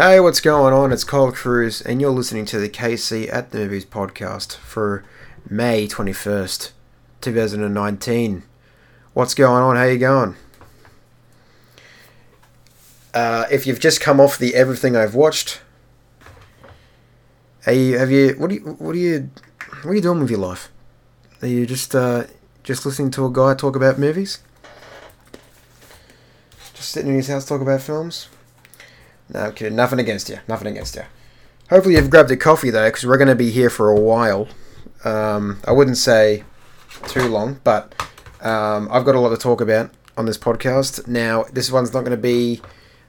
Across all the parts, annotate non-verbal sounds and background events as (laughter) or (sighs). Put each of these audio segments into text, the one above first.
Hey, what's going on? It's Kyle Cruz, and you're listening to the KC at the Movies podcast for May 21st, 2019. What's going on? How you going? Uh, if you've just come off the everything I've watched, have you, have you what do you what are you what are you doing with your life? Are you just uh, just listening to a guy talk about movies? Just sitting in his house talk about films? No, kidding. Nothing against you. Nothing against you. Hopefully you've grabbed a coffee though, because we're going to be here for a while. Um, I wouldn't say too long, but um, I've got a lot to talk about on this podcast. Now, this one's not going to be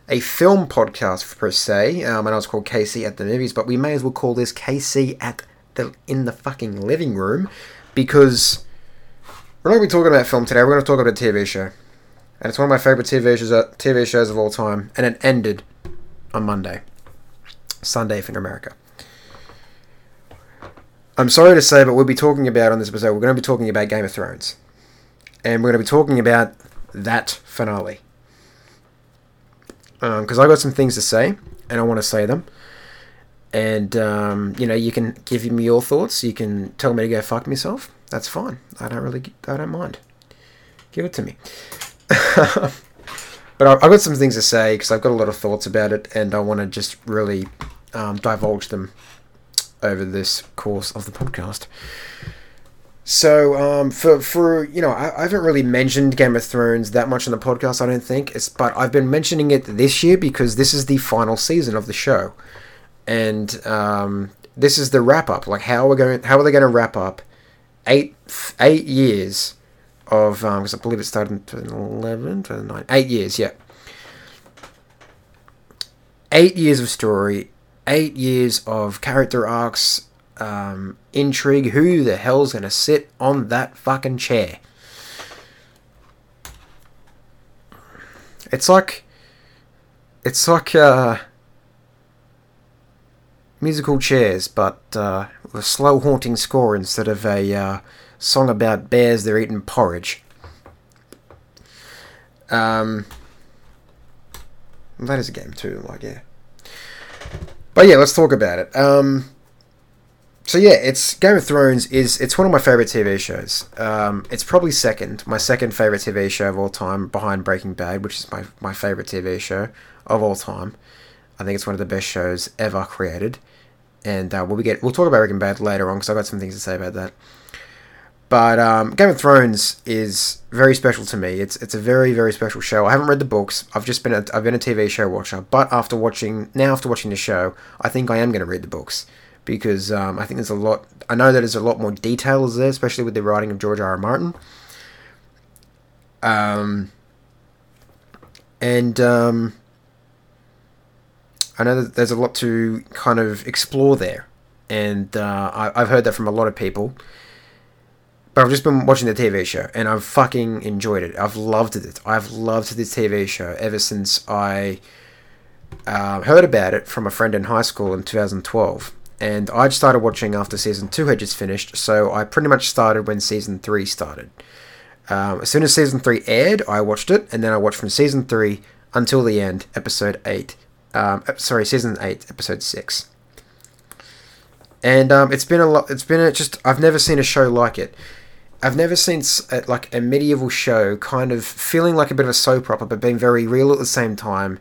a film podcast per se. Um, I know it's called KC at the movies, but we may as well call this KC at the in the fucking living room because we're not going to be talking about film today. We're going to talk about a TV show, and it's one of my favorite TV shows, uh, TV shows of all time, and it ended on Monday, Sunday for America. I'm sorry to say, but we'll be talking about on this episode. We're going to be talking about Game of Thrones, and we're going to be talking about that finale because um, I got some things to say and I want to say them. And um, you know, you can give me your thoughts. You can tell me to go fuck myself. That's fine. I don't really, I don't mind. Give it to me. (laughs) but I, have got some things to say because I've got a lot of thoughts about it, and I want to just really um, divulge them over this course of the podcast. So, um, for for you know, I, I, haven't really mentioned Game of Thrones that much on the podcast. I don't think it's, but I've been mentioning it this year because this is the final season of the show, and um, this is the wrap up. Like, how are we going? How are they going to wrap up eight eight years of? Because um, I believe it started in 2011, 2009, eight years. Yeah, eight years of story, eight years of character arcs um, intrigue. Who the hell's gonna sit on that fucking chair? It's like, it's like uh, musical chairs, but uh, with a slow haunting score instead of a uh, song about bears they're eating porridge. Um, that is a game too, like yeah. But yeah, let's talk about it. Um, so yeah, it's Game of Thrones is it's one of my favorite TV shows. Um, it's probably second, my second favorite TV show of all time, behind Breaking Bad, which is my my favorite TV show of all time. I think it's one of the best shows ever created, and uh, we'll we get we'll talk about Breaking Bad later on because I've got some things to say about that. But um, Game of Thrones is very special to me. It's it's a very very special show. I haven't read the books. I've just been a, I've been a TV show watcher. But after watching now after watching the show, I think I am going to read the books because um, I think there's a lot. I know that there's a lot more details there, especially with the writing of George R. R. Martin. Um, and um, I know that there's a lot to kind of explore there, and uh, I, I've heard that from a lot of people. But I've just been watching the TV show, and I've fucking enjoyed it. I've loved it. I've loved this TV show ever since I uh, heard about it from a friend in high school in 2012 and I started watching after season two had just finished, so I pretty much started when season three started. Um, as soon as season three aired, I watched it, and then I watched from season three until the end, episode eight. Um, sorry, season eight, episode six. And um, it's been a lot. It's been a, just I've never seen a show like it. I've never seen a, uh, like a medieval show kind of feeling like a bit of a soap opera, but being very real at the same time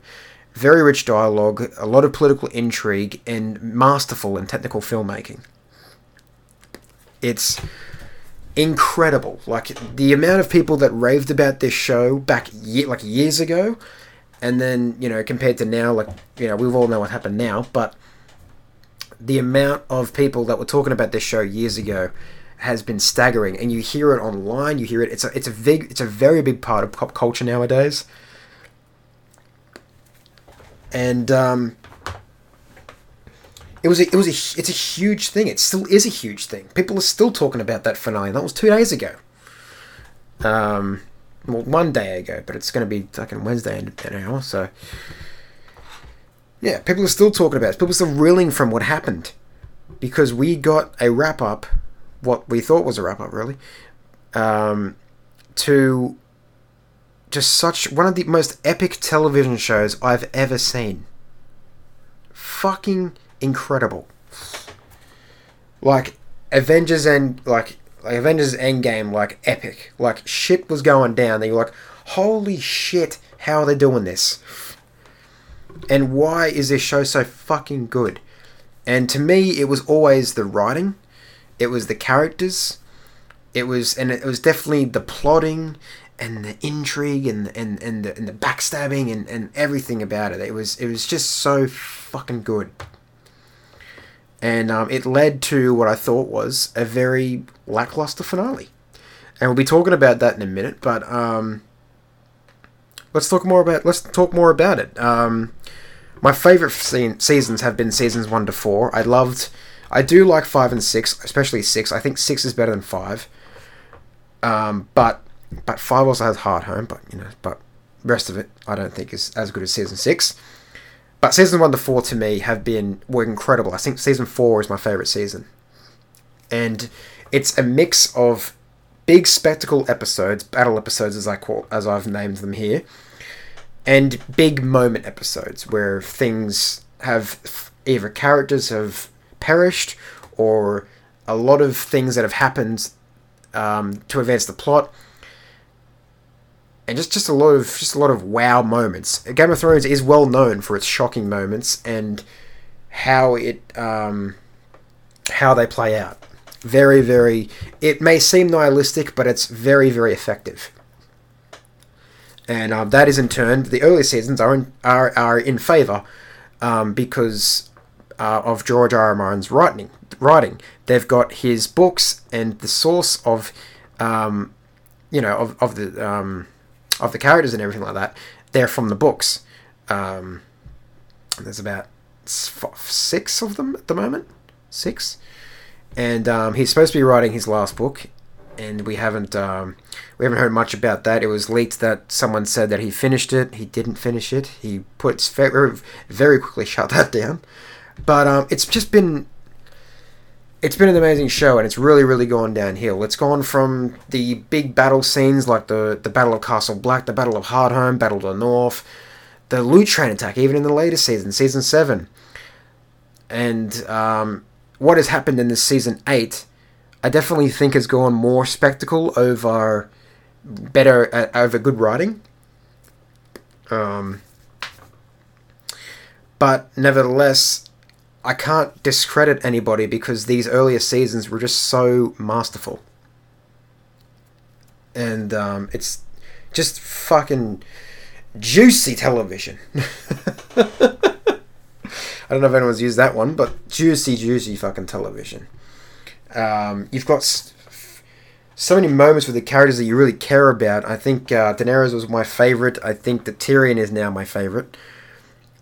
very rich dialogue, a lot of political intrigue, and masterful and technical filmmaking. It's incredible. Like the amount of people that raved about this show back ye- like years ago, and then you know compared to now, like you know we all know what happened now, but the amount of people that were talking about this show years ago has been staggering, and you hear it online. You hear it. It's a it's a big it's a very big part of pop culture nowadays and um, it was a, it was a, it's a huge thing. It still is a huge thing. People are still talking about that finale. That was two days ago. Um, well, one day ago, but it's going to be fucking Wednesday now. So yeah, people are still talking about it. People are still reeling from what happened because we got a wrap up, what we thought was a wrap up, really, um, to just such one of the most epic television shows I've ever seen. fucking incredible. Like Avengers and like like Avengers Endgame, like epic. Like shit was going down. They were like, holy shit, how are they doing this? And why is this show so fucking good? And to me, it was always the writing, it was the characters, it was, and it was definitely the plotting and the intrigue and and and the, and the backstabbing and, and everything about it. It was it was just so fucking good. And um, it led to what I thought was a very lackluster finale. And we'll be talking about that in a minute, but um, let's talk more about let's talk more about it. Um, my favorite se- seasons have been seasons one to four. I loved, I do like five and six, especially six. I think six is better than five. Um, but but five also has Hardhome, but you know, but rest of it I don't think is as good as season six. But season one to four to me have been were incredible. I think season four is my favorite season, and it's a mix of big spectacle episodes, battle episodes as I call as I've named them here, and big moment episodes where things have either characters have perished or a lot of things that have happened um, to advance the plot and just just a lot of just a lot of wow moments. Game of Thrones is well known for its shocking moments and how it um, how they play out. Very very. It may seem nihilistic, but it's very very effective. And um, that is in turn the early seasons are in, are are in favor um, because uh, of George R. R. Martin's writing. Writing. They've got his books and the source of, um, you know, of of the um, of the characters and everything like that, they're from the books. Um, there's about six of them at the moment, six, and um, he's supposed to be writing his last book, and we haven't um, we haven't heard much about that. It was leaked that someone said that he finished it. He didn't finish it. He puts very very quickly shut (laughs) that down. But um, it's just been it's been an amazing show and it's really really gone downhill. It's gone from the big battle scenes like the the battle of castle black the battle of hardhome battle of the north the loot train attack even in the later season season 7 and um, what has happened in this season 8 i definitely think has gone more spectacle over better uh, over good writing. Um, but nevertheless I can't discredit anybody because these earlier seasons were just so masterful. And um, it's just fucking juicy television. (laughs) I don't know if anyone's used that one, but juicy, juicy fucking television. Um, you've got so many moments with the characters that you really care about. I think uh, Daenerys was my favorite. I think that Tyrion is now my favorite.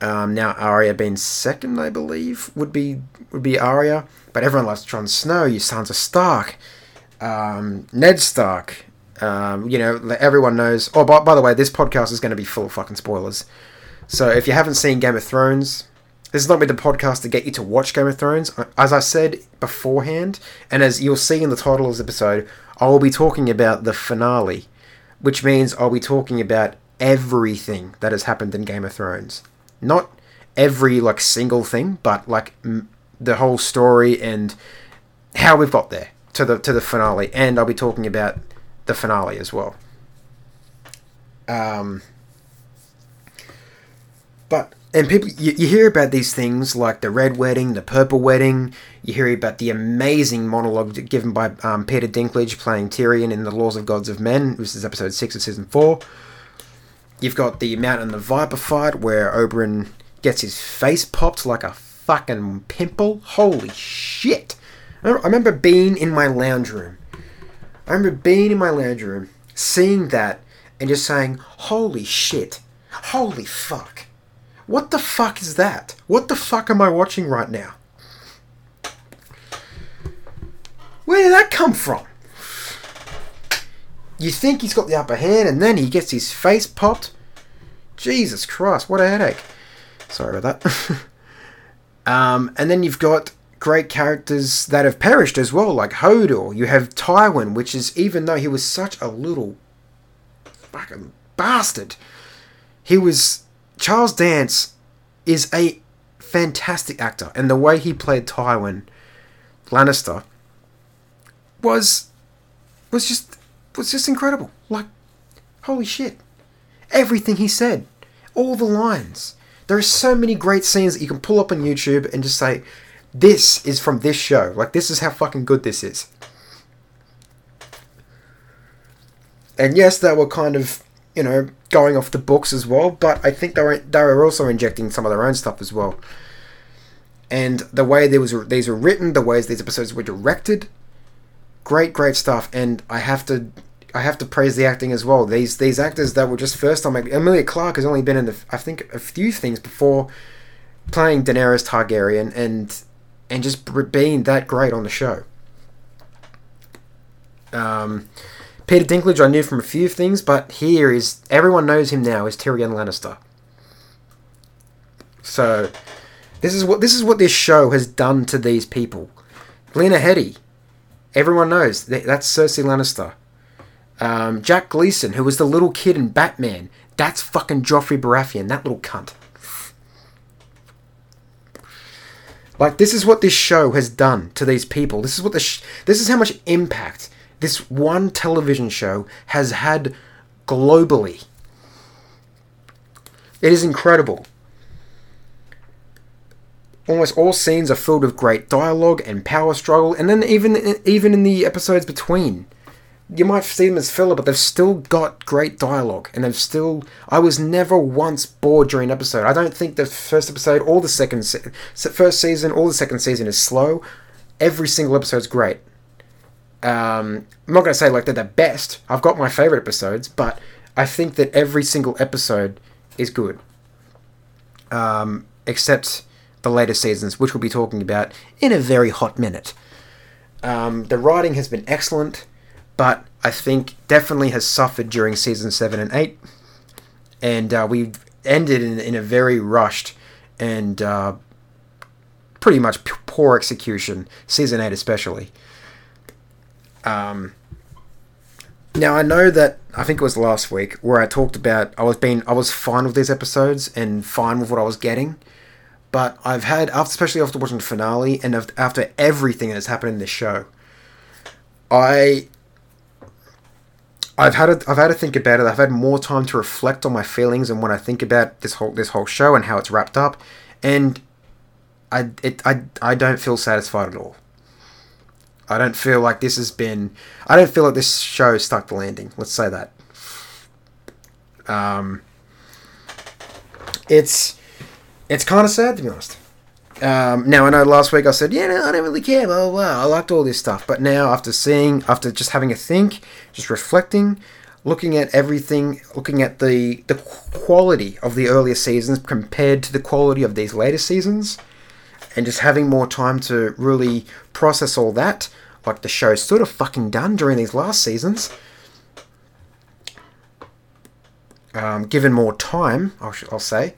Um, now Arya being second, I believe, would be would be Arya. But everyone loves Jon Snow. You Sansa Stark, um, Ned Stark. Um, you know, everyone knows. Oh, by, by the way, this podcast is going to be full of fucking spoilers. So if you haven't seen Game of Thrones, this is not be the podcast to get you to watch Game of Thrones. As I said beforehand, and as you'll see in the title of this episode, I will be talking about the finale, which means I'll be talking about everything that has happened in Game of Thrones not every like single thing, but like m- the whole story and how we've got there to the to the finale. And I'll be talking about the finale as well. Um, but and people you, you hear about these things like the red wedding, the purple wedding. You hear about the amazing monologue given by um, Peter Dinklage playing Tyrion in the Laws of Gods of Men. This is episode six of season four. You've got the Mountain and the Viper fight where Oberyn gets his face popped like a fucking pimple. Holy shit! I remember being in my lounge room. I remember being in my lounge room, seeing that, and just saying, "Holy shit! Holy fuck! What the fuck is that? What the fuck am I watching right now?" Where did that come from? You think he's got the upper hand, and then he gets his face popped. Jesus Christ, what a headache. Sorry about that. (laughs) um, and then you've got great characters that have perished as well, like Hodor. You have Tywin, which is, even though he was such a little fucking bastard, he was. Charles Dance is a fantastic actor, and the way he played Tywin Lannister was was just was just incredible. Like, holy shit! Everything he said, all the lines. There are so many great scenes that you can pull up on YouTube and just say, "This is from this show." Like, this is how fucking good this is. And yes, they were kind of, you know, going off the books as well, but I think they were they were also injecting some of their own stuff as well. And the way there was these were written, the ways these episodes were directed, great, great stuff. And I have to I have to praise the acting as well. These these actors that were just first time. Emilia Clarke has only been in the, I think a few things before playing Daenerys Targaryen and and just being that great on the show. Um, Peter Dinklage I knew from a few things, but here is everyone knows him now as Tyrion Lannister. So this is what this is what this show has done to these people. Lena Headey, everyone knows that, that's Cersei Lannister. Um, Jack Gleeson, who was the little kid in Batman, that's fucking Joffrey Baratheon, that little cunt. Like this is what this show has done to these people. This is what the sh- this is how much impact this one television show has had globally. It is incredible. Almost all scenes are filled with great dialogue and power struggle, and then even even in the episodes between, you might see them as filler, but they've still got great dialogue, and they've still. I was never once bored during an episode. I don't think the first episode or the second se- first season or the second season is slow. Every single episode's great. Um, I'm not going to say like they're the best. I've got my favorite episodes, but I think that every single episode is good. Um, except the later seasons, which we'll be talking about in a very hot minute. Um, the writing has been excellent, but I think definitely has suffered during season 7 and 8. And uh, we ended in, in, a very rushed and uh, pretty much poor execution, season 8 especially. Um, now I know that I think it was last week where I talked about I was being I was fine with these episodes and fine with what I was getting, but I've had especially after watching the finale and after everything that's happened in this show, I I've had a, I've had to think about it. I've had more time to reflect on my feelings and when I think about this whole this whole show and how it's wrapped up, and I it I I don't feel satisfied at all. I don't feel like this has been. I don't feel like this show stuck the landing. Let's say that. Um, it's it's kind of sad to be honest. Um, now I know last week I said, yeah, no, I don't really care. Blah, blah blah. I liked all this stuff, but now after seeing, after just having a think, just reflecting, looking at everything, looking at the the quality of the earlier seasons compared to the quality of these later seasons, and just having more time to really process all that, like the show's sort of fucking done during these last seasons. Um, given more time, I'll, I'll say.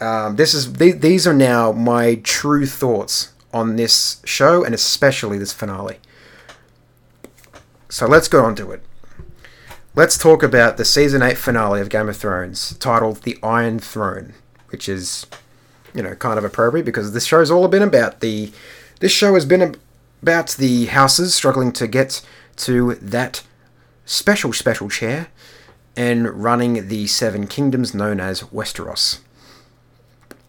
Um, this is th- these are now my true thoughts on this show and especially this finale. So let's go on to it. Let's talk about the season 8 finale of Game of Thrones, titled The Iron Throne, which is, you know, kind of appropriate because this show show's all been about the this show has been about the houses struggling to get to that special, special chair and running the seven kingdoms known as Westeros.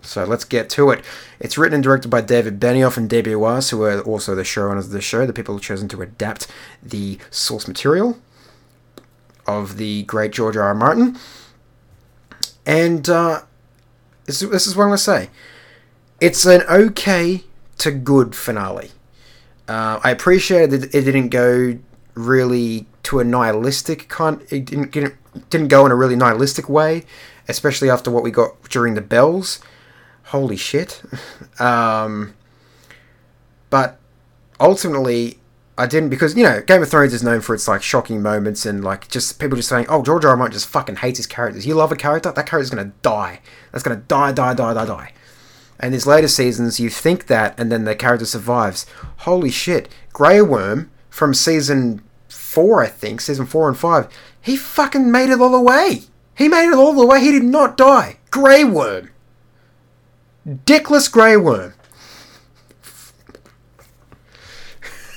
So let's get to it. It's written and directed by David Benioff and D.B. Weiss, who are also the showrunners of the show, the people who chosen to adapt the source material of the great George R. R. Martin. And uh, this, is what I'm going to say. It's an okay to good finale. Uh, I appreciate that it didn't go really to a nihilistic kind. It didn't didn't go in a really nihilistic way, especially after what we got during the bells. Holy shit! (laughs) Um, but ultimately, I didn't because you know Game of Thrones is known for its like shocking moments and like just people just saying, "Oh, George R. R. Martin just fucking hates his characters." You love a character, that character's gonna die. That's gonna die, die, die, die, die. And these later seasons, you think that, and then the character survives. Holy shit. Grey Worm from season four, I think, season four and five, he fucking made it all the way. He made it all the way. He did not die. Grey Worm. Dickless Grey Worm.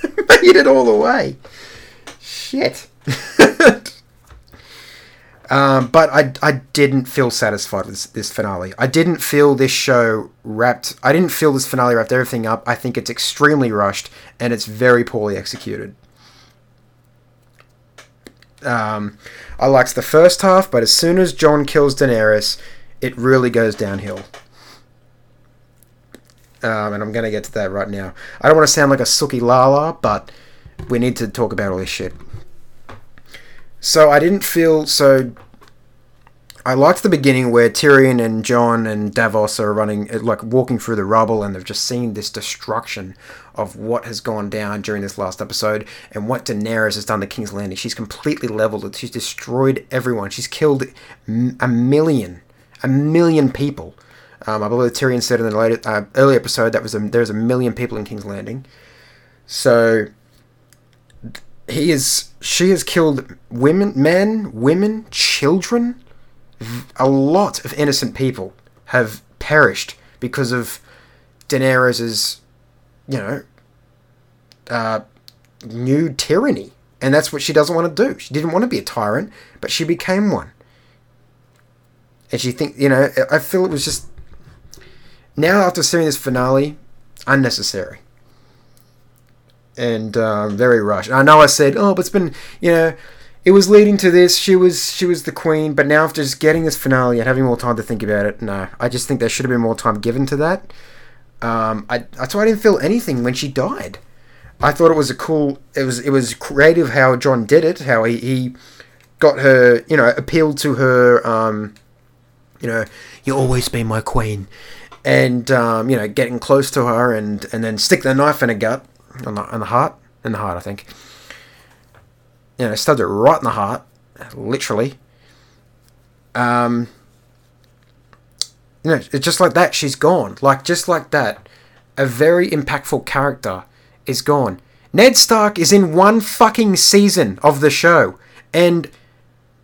(laughs) Made it all the way. Shit. (laughs) um, but I, I didn't feel satisfied with this, this finale. I didn't feel this show wrapped. I didn't feel this finale wrapped everything up. I think it's extremely rushed and it's very poorly executed. Um, I liked the first half, but as soon as Jon kills Daenerys, it really goes downhill. Um, and I'm going to get to that right now. I don't want to sound like a Suki Lala, but we need to talk about all this shit. So I didn't feel so. I liked the beginning where Tyrion and Jon and Davos are running, like walking through the rubble, and they've just seen this destruction of what has gone down during this last episode and what Daenerys has done to King's Landing. She's completely leveled it. She's destroyed everyone. She's killed a million, a million people. Um, I believe Tyrion said in the later, uh, early episode that was a, there's a million people in King's Landing. So he is she has killed women, men, women, children. A lot of innocent people have perished because of Daenerys's, you know, uh, new tyranny, and that's what she doesn't want to do. She didn't want to be a tyrant, but she became one. And she think, you know, I feel it was just now after seeing this finale, unnecessary and um, very rushed. I know I said, oh, but it's been, you know, it was leading to this. She was she was the queen, but now after just getting this finale and having more time to think about it, no, I just think there should have been more time given to that. Um, I that's why I didn't feel anything when she died. I thought it was a cool. It was it was creative how Jon did it. How he, he got her, you know, appealed to her. Um, you know, you'll always be my queen, and um, you know, getting close to her and and then stick the knife in her gut on the on the heart, in the heart, I think. You know, stabbed it right in the heart, literally. Um, you know, it's just like that. She's gone. Like just like that, a very impactful character is gone. Ned Stark is in one fucking season of the show, and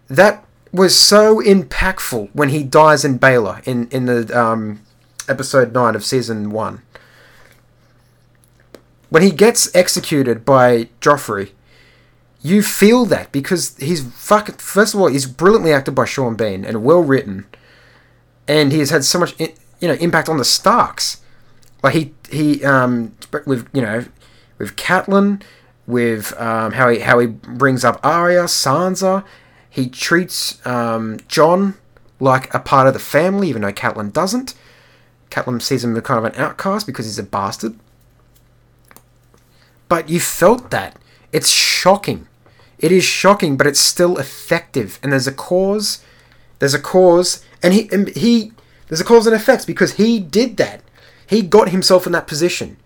that was so impactful when he dies in Baelor in in the um, episode nine of season one when he gets executed by Joffrey, you feel that because he's fucking. First of all, he's brilliantly acted by Sean Bean and well written, and he has had so much, you know, impact on the Starks. Like he he um with you know with Catelyn, with um, how he how he brings up Arya, Sansa. He treats um, Jon like a part of the family, even though Catelyn doesn't. Catelyn sees him as kind of an outcast because he's a bastard. But you felt that. It's shocking. It is shocking, but it's still effective. And there's a cause. There's a cause, and he and he there's a cause and effects because he did that. He got himself in that position.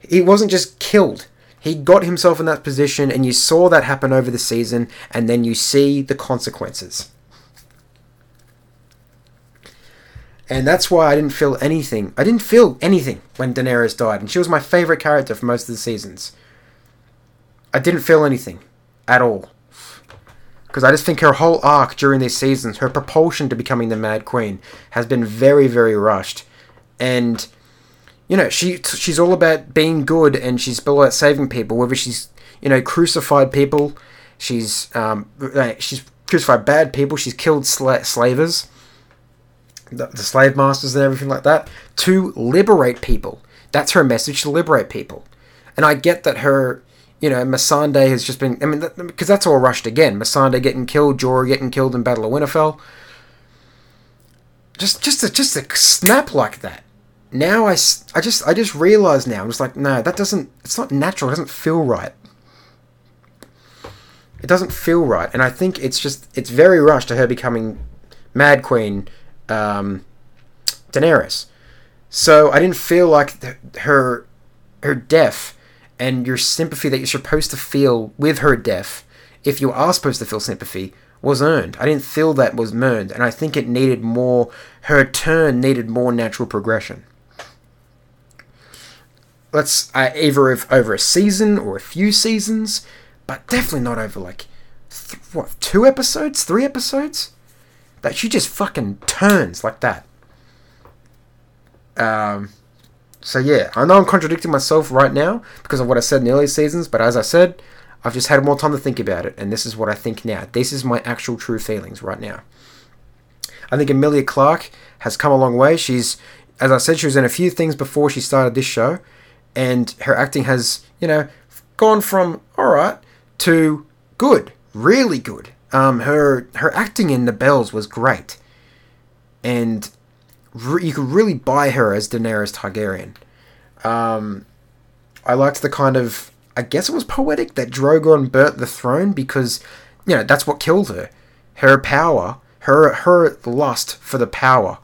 He wasn't just killed. He got himself in that position, and you saw that happen over the season, and then you see the consequences. And that's why I didn't feel anything. I didn't feel anything when Daenerys died, and she was my favorite character for most of the seasons. I didn't feel anything at all. Because I just think her whole arc during these seasons, her propulsion to becoming the Mad Queen, has been very, very rushed. And, you know, she she's all about being good and she's all about saving people, whether she's, you know, crucified people, she's, um, she's crucified bad people, she's killed sla- slavers the, the slave masters and everything like that, to liberate people. That's her message to liberate people. And I get that her, you know, Missandei has just been. I mean, because that, that's all rushed again. Missandei getting killed, Jorah getting killed in Battle of Winterfell. Just, just a, just a snap like that. Now I, I just, I just realize now. I'm just like, no, that doesn't. It's not natural. It doesn't feel right. It doesn't feel right, and I think it's just, it's very rushed to her becoming Mad Queen um, Daenerys. So I didn't feel like her her death and your sympathy that you're supposed to feel with her death, if you are supposed to feel sympathy, was earned. I didn't feel that was earned, and I think it needed more. Her turn needed more natural progression. Let's uh, either if over a season or a few seasons, but definitely not over like th- what two episodes, three episodes. That she just fucking turns like that. Um, so yeah, I know I'm contradicting myself right now because of what I said in the earlier seasons, but as I said, I've just had more time to think about it, and this is what I think now. This is my actual true feelings right now. I think Emilia Clarke has come a long way. She's, as I said, she was in a few things before she started this show, and her acting has, you know, gone from alright to good, really good. Um, her her acting in The Bells was great, and re- you could really buy her as Daenerys Targaryen. Um, I liked the kind of I guess it was poetic that Drogon burnt the throne because you know that's what killed her. Her power, her her lust for the power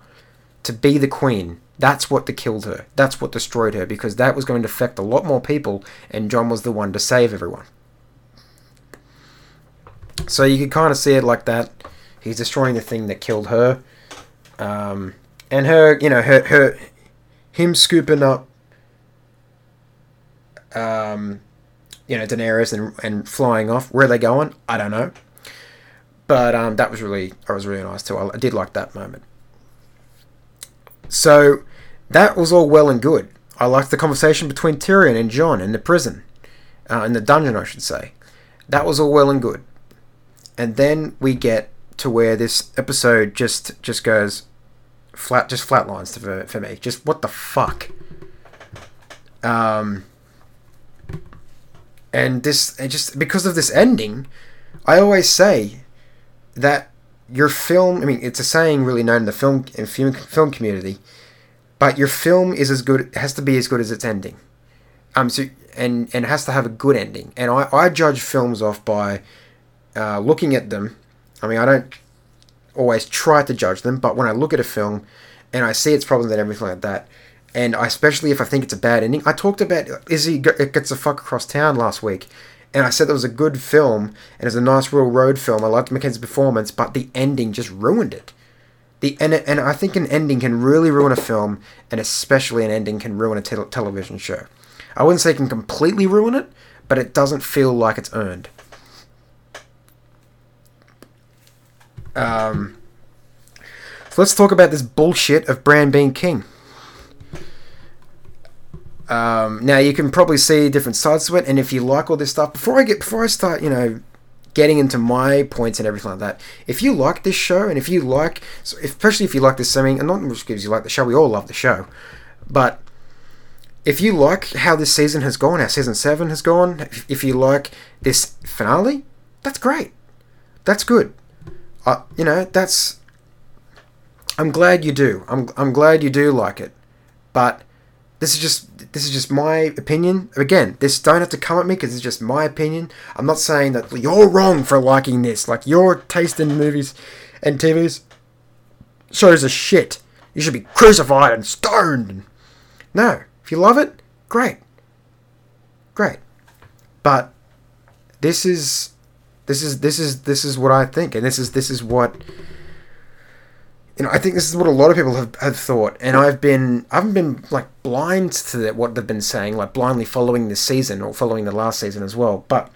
to be the queen. That's what killed her. That's what destroyed her because that was going to affect a lot more people, and Jon was the one to save everyone. So you could kind of see it like that. He's destroying the thing that killed her, um, and her, you know, her, her, him scooping up, um, you know, Daenerys and and flying off. Where are they going? I don't know. But um, that was really, I was really nice too. I, I did like that moment. So that was all well and good. I liked the conversation between Tyrion and Jon in the prison, uh, in the dungeon, I should say. That was all well and good and then we get to where this episode just just goes flat, just flatlines for for me. Just what the fuck. Um, and this and just because of this ending, I always say that your film. I mean, it's a saying really known in the film in film film community, but your film is as good. Has to be as good as its ending. Um, so and and has to have a good ending. And I I judge films off by uh, looking at them, I mean, I don't always try to judge them, but when I look at a film and I see its problems and everything like that, and I, especially if I think it's a bad ending, I talked about Izzy Gets a Fuck Across Town last week, and I said that was a good film and it's a nice real road film. I liked Mackenzie's performance, but the ending just ruined it. The and and I think an ending can really ruin a film, and especially an ending can ruin a te- television show. I wouldn't say it can completely ruin it, but it doesn't feel like it's earned. Um, so let's talk about this bullshit of Bran being king. Um, now you can probably see different sides to it, and if you like all this stuff, before I get before I start, you know, getting into my points and everything like that, if you like this show, and if you like, especially if you like this, I and not just because you like the show, we all love the show, but if you like how this season has gone, how season seven has gone, if you like this finale, that's great. That's good. Uh, you know, that's. I'm glad you do. I'm I'm glad you do like it, but this is just this is just my opinion. Again, this don't have to come at me because it's just my opinion. I'm not saying that you're wrong for liking this. Like your taste in movies and TVs shows a shit. You should be crucified and stoned. No, if you love it, great, great. But this is this is this is this is what I think, and this is this is what you know. I think this is what a lot of people have, have thought, and I've been I haven't been like blind to that, what they've been saying, like blindly following this season or following the last season as well. But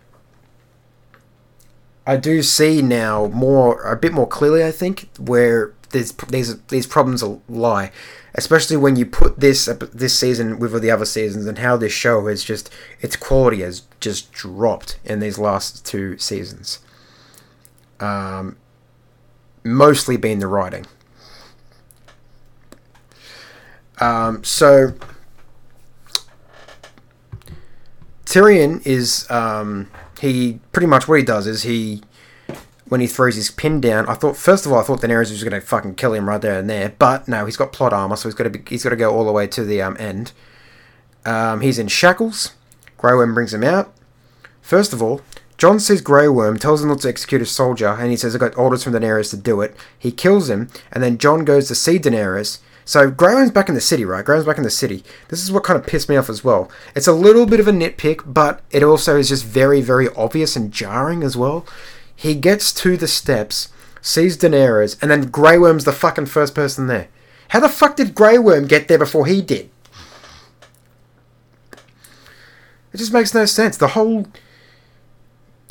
I do see now more a bit more clearly. I think where these these these problems lie, especially when you put this this season with the other seasons and how this show has just its quality has just dropped in these last two seasons. Um, mostly been the writing. Um, so Tyrion is um, he pretty much what he does is he when he throws his pin down, I thought first of all I thought Daenerys was going to fucking kill him right there and there, but no, he's got plot armor, so he's got to he's got to go all the way to the um, end. Um, he's in shackles. Grey Worm brings him out. First of all, Jon sees Grey Worm, tells him not to execute a soldier, and he says, I got orders from Daenerys to do it. He kills him, and then Jon goes to see Daenerys. So Grey Worm's back in the city, right? Grey Worm's back in the city. This is what kind of pissed me off as well. It's a little bit of a nitpick, but it also is just very, very obvious and jarring as well. He gets to the steps, sees Daenerys, and then Grey Worm's the fucking first person there. How the fuck did Grey Worm get there before he did? It just makes no sense. The whole.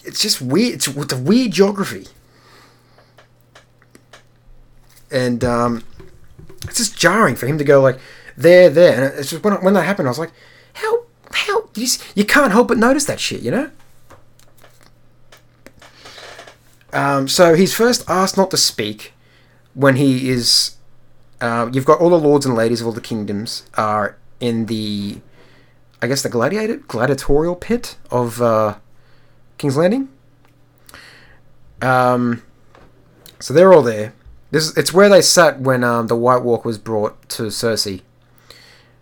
It's just weird. It's, it's a weird geography. And um, it's just jarring for him to go like, they're there, and it's just when when that happened, I was like, how how you s- you can't help but notice that shit, you know. Um, so he's first asked not to speak when he is. Uh, you've got all the lords and ladies of all the kingdoms are in the, I guess the gladiator gladiatorial pit of uh, King's Landing. Um, so they're all there. This is, it's where they sat when um, the White Walk was brought to Cersei.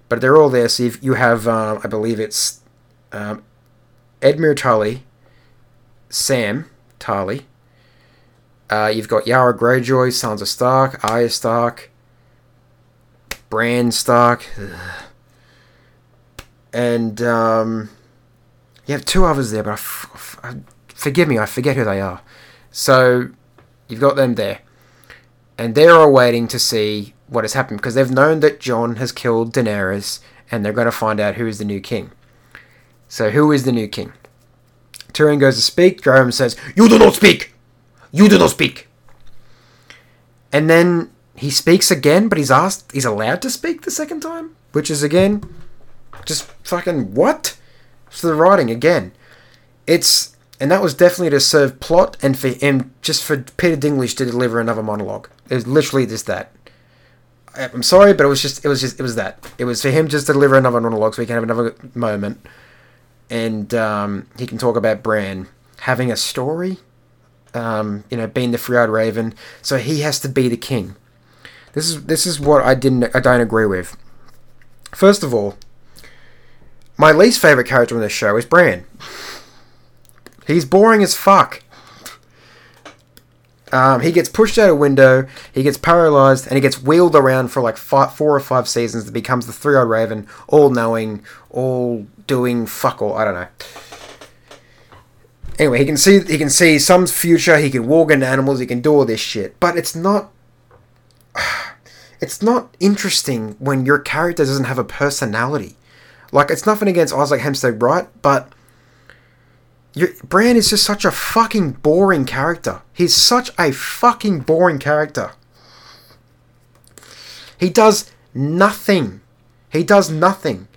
But they're all there. So you've, you have, um, I believe it's um, Edmure Tully, Sam Tarly. Uh, you've got Yara Greyjoy, Sansa Stark, Arya Stark, Bran Stark, (sighs) and um, you have two others there, but forgive me, I forget who they are. So you've got them there, and they're all waiting to see what has happened because they've known that Jon has killed Daenerys, and they're going to find out who is the new king. So who is the new king? Tyrion goes to speak. Jerome says, "You do not speak. You do not speak." And then he speaks again, but he's asked, he's allowed to speak the second time, which is again, just fucking what? For the writing again, it's and that was definitely to serve plot and for him just for Peter Dinklage to deliver another monologue. It was literally just that. I'm sorry, but it was just it was just it was that. It was for him just to deliver another monologue so we can have another moment, and um, he can talk about Bran having a story. Um, you know, being the three-eyed raven, so he has to be the king. This is this is what I didn't I don't agree with. First of all, my least favorite character in this show is Bran. He's boring as fuck. Um, he gets pushed out a window, he gets paralyzed, and he gets wheeled around for like five, four or five seasons. That becomes the three-eyed raven, all knowing, all doing fuck all. I don't know. Anyway, he can see he can see some future. He can walk into animals. He can do all this shit, but it's not. (sighs) It's not interesting when your character doesn't have a personality. Like it's nothing against Isaac Hempstead, right? But your Bran is just such a fucking boring character. He's such a fucking boring character. He does nothing. He does nothing.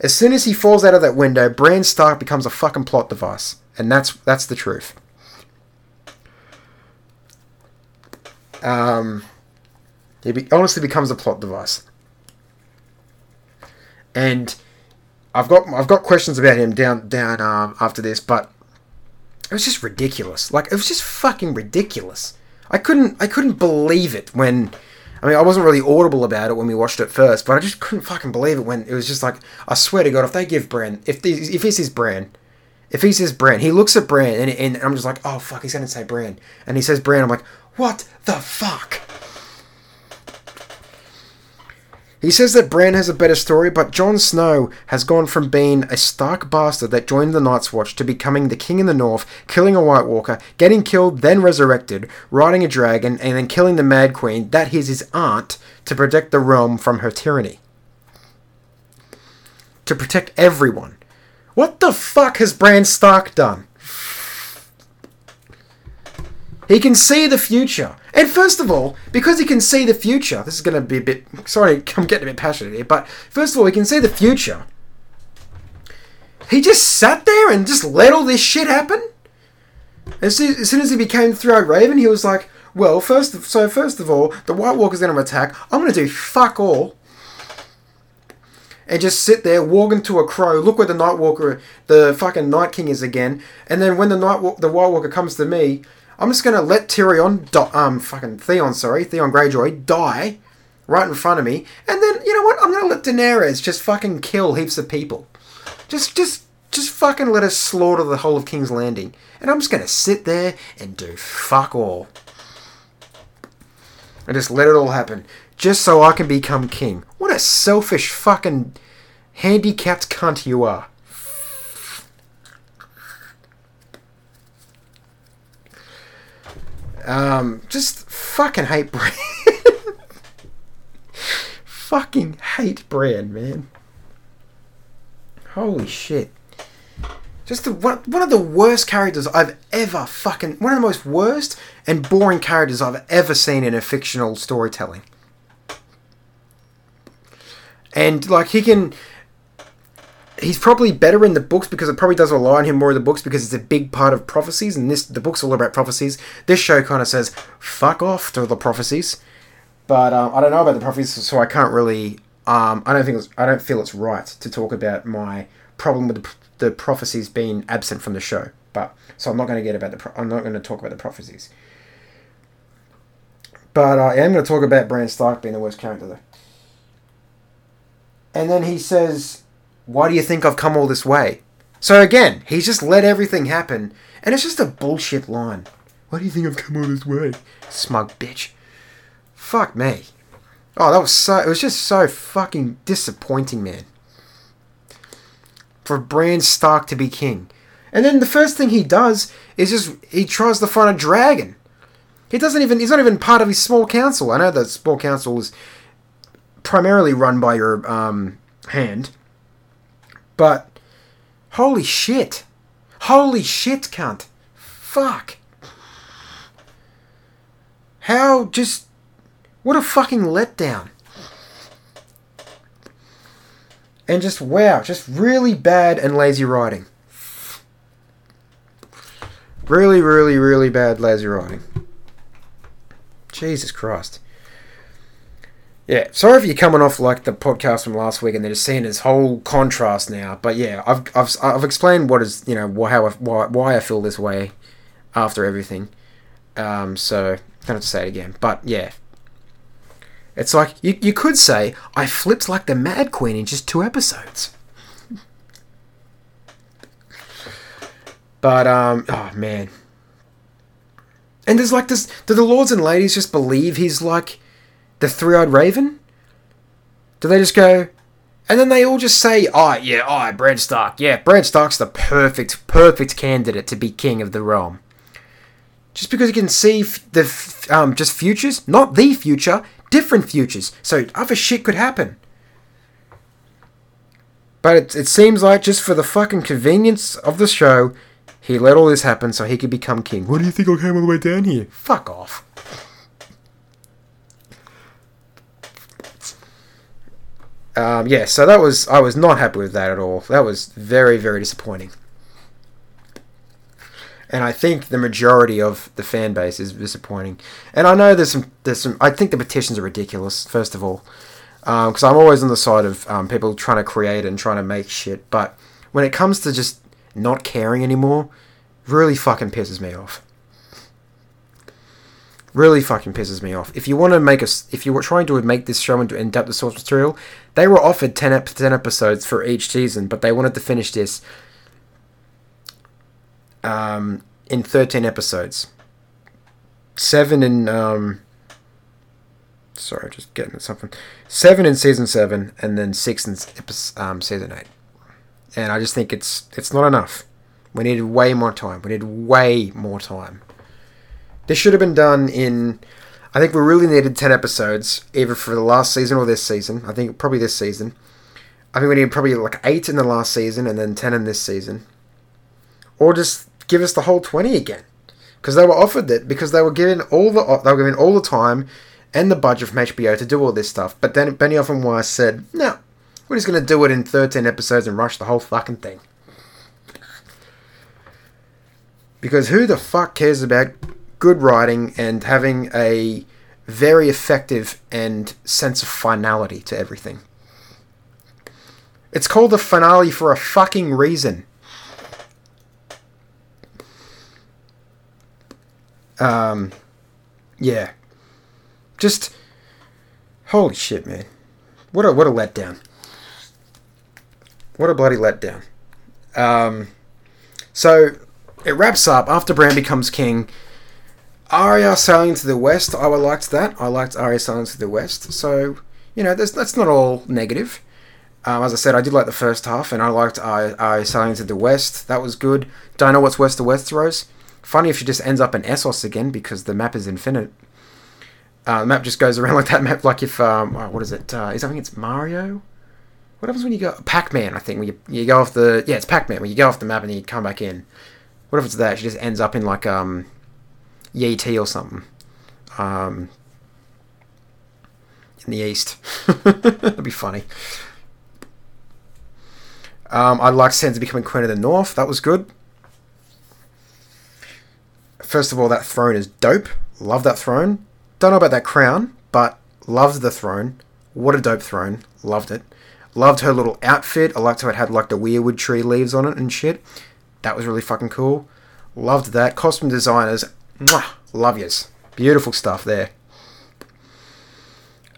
As soon as he falls out of that window, Bran Stark becomes a fucking plot device, and that's that's the truth. Um, he be- honestly becomes a plot device, and I've got I've got questions about him down down um, after this, but it was just ridiculous. Like it was just fucking ridiculous. I couldn't I couldn't believe it when I mean I wasn't really audible about it when we watched it first, but I just couldn't fucking believe it when it was just like I swear to God if they give Bran if these, if this is Bran if he says Bran he looks at Bran and, and I'm just like oh fuck he's gonna say Bran and he says Bran I'm like what the fuck He says that Bran has a better story, but Jon Snow has gone from being a Stark bastard that joined the Night's Watch to becoming the King in the North, killing a White Walker, getting killed, then resurrected, riding a dragon, and then killing the Mad Queen, that is his aunt, to protect the realm from her tyranny. To protect everyone. What the fuck has Bran Stark done? He can see the future. And first of all, because he can see the future, this is going to be a bit. Sorry, (laughs) I'm getting a bit passionate here, but first of all, he can see the future. He just sat there and just let all this shit happen? As soon as, soon as he became Three-Eyed Raven, he was like, well, first, of, so first of all, the White Walker's going to attack. I'm going to do fuck all. And just sit there, walk into a crow, look where the Night Walker, the fucking Night King is again. And then when the Night the White Walker comes to me, I'm just gonna let Tyrion, um, fucking Theon, sorry, Theon Greyjoy, die right in front of me, and then you know what? I'm gonna let Daenerys just fucking kill heaps of people. Just, just, just fucking let us slaughter the whole of King's Landing, and I'm just gonna sit there and do fuck all, and just let it all happen, just so I can become king. What a selfish fucking handicapped cunt you are. Um, just fucking hate Bran. (laughs) fucking hate Bran, man. Holy shit. Just the, one, one of the worst characters I've ever fucking. One of the most worst and boring characters I've ever seen in a fictional storytelling. And like he can. He's probably better in the books because it probably does rely on him more in the books because it's a big part of prophecies, and this the book's all about prophecies. This show kind of says "fuck off" to the prophecies, but um, I don't know about the prophecies, so I can't really. Um, I don't think I don't feel it's right to talk about my problem with the, the prophecies being absent from the show. But so I'm not going to get about the. Pro- I'm not going to talk about the prophecies. But uh, I am going to talk about Bran Stark being the worst character though. And then he says, "Why do you think I've come all this way?" So again, he's just let everything happen, and it's just a bullshit line. Why do you think I've come all this way, smug bitch? Fuck me. Oh, that was so. It was just so fucking disappointing, man. For Bran Stark to be king, and then the first thing he does is just he tries to find a dragon. He doesn't even. He's not even part of his small council. I know the small council is primarily run by your um, hand, but holy shit, holy shit, cunt, fuck. How just what a fucking letdown. And just wow, just really bad and lazy writing. Really, really, really bad lazy writing. Jesus Christ. Yeah, sorry if you're coming off like the podcast from last week and they're just seeing this whole contrast now. But yeah, I've, I've, I've explained what is you know how I, why why I feel this way after everything. Um, so don't have to say it again. But yeah, it's like you you could say I flipped like the Mad Queen in just two episodes. But um, oh man. And there's like this. Do the lords and ladies just believe he's like the three-eyed raven? Do they just go, and then they all just say, "Oh yeah, oh Bran Stark, yeah, Bran Stark's the perfect, perfect candidate to be king of the realm." Just because you can see the um, just futures, not the future, different futures, so other shit could happen. But it, it seems like just for the fucking convenience of the show, he let all this happen so he could become king. What do you think I came all the way down here? Fuck off. Um, yeah, so that was I was not happy with that at all. That was very very disappointing. And I think the majority of the fan base is disappointing. And I know there's some there's some I think the petitions are ridiculous. First of all, because um, I'm always on the side of um, people trying to create and trying to make shit. But when it comes to just not caring anymore, really fucking pisses me off really fucking pisses me off. If you want to make a, if you were trying to make this show into the source material, they were offered 10, ep- 10 episodes for each season, but they wanted to finish this um, in 13 episodes. Seven in, um, sorry, just getting at something. Seven in season seven, and then six in um, season eight. And I just think it's it's not enough. We needed way more time. We needed way more time. This should have been done in. I think we really needed 10 episodes, either for the last season or this season. I think probably this season. I think we need probably like 8 in the last season and then 10 in this season. Or just give us the whole 20 again. Because they were offered it, because they were given all the they were given all the time and the budget from HBO to do all this stuff. But then Benioff and Weiss said, no, we're just going to do it in 13 episodes and rush the whole fucking thing. Because who the fuck cares about good writing and having a very effective and sense of finality to everything. It's called a finale for a fucking reason. Um, yeah. Just holy shit, man. What a what a letdown. What a bloody letdown. Um, so it wraps up after Bran becomes king. Arya sailing to the west, I liked that. I liked Arya sailing to the west. So, you know, that's, not all negative. Um, as I said, I did like the first half, and I liked Arya sailing to the west. That was good. Don't know what's west of Westeros. Funny if she just ends up in Essos again because the map is infinite. Uh, the map just goes (laughs) around like that map. Like if um, oh, what is it? Uh, is I think it's Mario. What happens when you go Pac-Man? I think when you, you go off the yeah, it's Pac-Man. When you go off the map and you come back in. What if it's that? She just ends up in like um Yet or something. Um, in the east. (laughs) That'd be funny. Um, I liked Sansa becoming Queen of the North. That was good. First of all, that throne is dope. Love that throne. Don't know about that crown, but loved the throne. What a dope throne. Loved it. Loved her little outfit. I liked how it had like the weirwood tree leaves on it and shit. That was really fucking cool. Loved that. Costume designers. Mwah, love yous. Beautiful stuff there.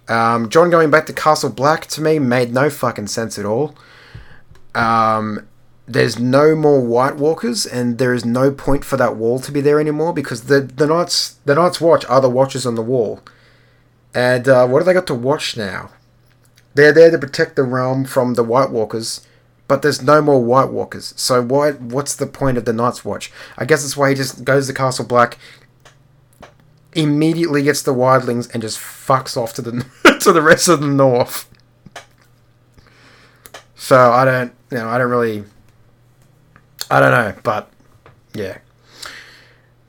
Um, Jon going back to Castle Black to me made no fucking sense at all. Um, there's no more White Walkers, and there is no point for that wall to be there anymore because the the Night's the Night's Watch are the watchers on the wall. And uh, what have they got to watch now? They're there to protect the realm from the White Walkers, but there's no more White Walkers. So why? What's the point of the Night's Watch? I guess that's why he just goes to Castle Black, immediately gets the wildlings, and just fucks off to the (laughs) to the rest of the north. So I don't, you know, I don't really, I don't know, but yeah.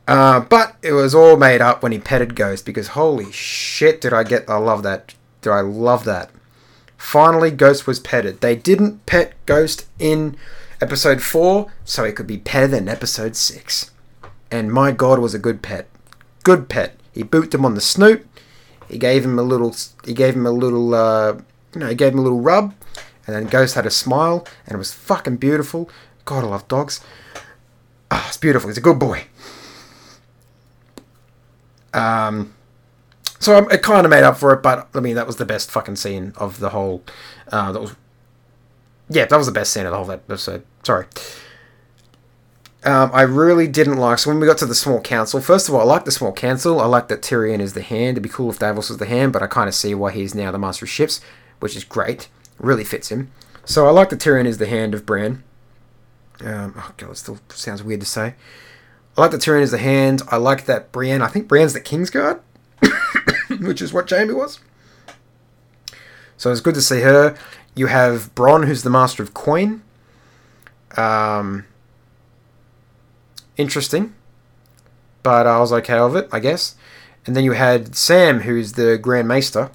Uh, but it was all made up when he petted Ghost because holy shit, did I get? I love that. Did I love that? Finally, Ghost was petted. They didn't pet Ghost in episode four, so he could be petted in episode six. And my god, was a good pet. Good pet. He booted him on the snoot. He gave him a little. He gave him a little. Uh, you know, he gave him a little rub, and then Ghost had a smile, and it was fucking beautiful. God, I love dogs. Ah, it's beautiful. He's a good boy. Um, so it kind of made up for it, but I mean that was the best fucking scene of the whole. Uh, that was, yeah, that was the best scene of the whole episode. Sorry. Um, I really didn't like. So when we got to the small council, first of all, I like the small council. I like that Tyrion is the hand. It'd be cool if Davos was the hand, but I kind of see why he's now the master of ships, which is great. Really fits him. So I like that Tyrion is the hand of Bran. Um, oh god, it still sounds weird to say. I like that Tyrion is the hand. I like that Brienne. I think Brienne's the Kingsguard, (laughs) which is what Jaime was. So it's good to see her. You have Bronn, who's the master of coin. Um, interesting, but I was okay with it, I guess. And then you had Sam, who's the Grand Maester.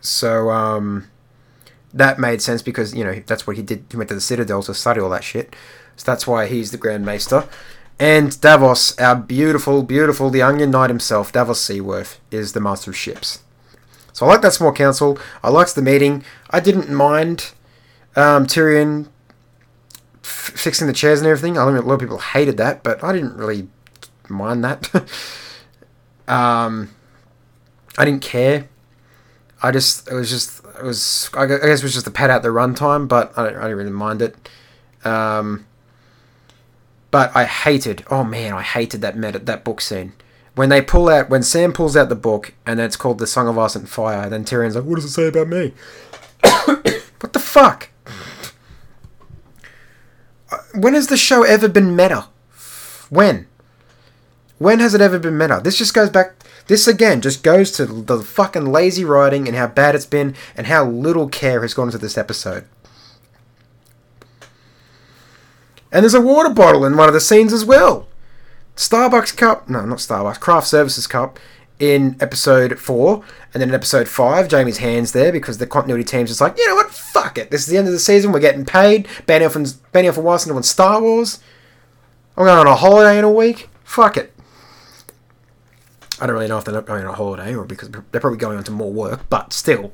So um, that made sense because you know that's what he did. He went to the Citadel to study all that shit. So that's why he's the Grand Maester. And Davos, our beautiful, beautiful, the Onion Knight himself, Davos Seaworth, is the Master of Ships. So I like that small council. I liked the meeting. I didn't mind um, Tyrion f- fixing the chairs and everything. I know a lot of people hated that, but I didn't really mind that. (laughs) um, I didn't care. I just, it was just, it was, I guess it was just a pad out the runtime, but I, don't, I didn't really mind it. Um, but I hated, oh man, I hated that that book scene. When they pull out, when Sam pulls out the book, and it's called The Song of Ice and Fire, then Tyrion's like, what does it say about me? (coughs) what the fuck? Uh, when has the show ever been meta? When? When has it ever been meta? This just goes back. This again just goes to the fucking lazy writing and how bad it's been and how little care has gone into this episode. And there's a water bottle in one of the scenes as well. Starbucks cup, no, not Starbucks, Craft Services cup in episode four, and then in episode five, Jaime's hands there because the continuity team's just like, you know what, fuck it. This is the end of the season. We're getting paid. Benioff and Benioff and Weiss doing Star Wars. I'm going on a holiday in a week. Fuck it. I don't really know if they're not going on a holiday or because they're probably going on to more work, but still,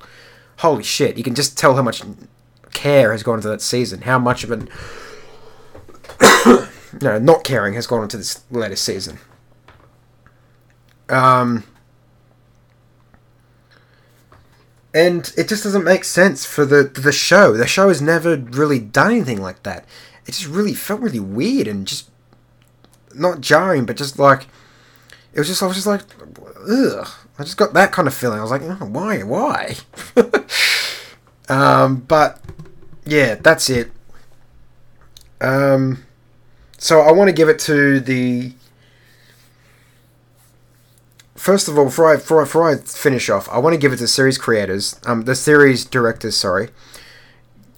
holy shit! You can just tell how much care has gone into that season. How much of an (coughs) no, not caring has gone into this latest season. Um, and it just doesn't make sense for the the show. The show has never really done anything like that. It just really felt really weird and just not jarring, but just like it was just I was just like, ugh. I just got that kind of feeling. I was like, oh, why, why? (laughs) um, but yeah, that's it. Um, so I want to give it to the. First of all, before I, before I, before I finish off, I want to give it to the series creators, um, the series directors, sorry.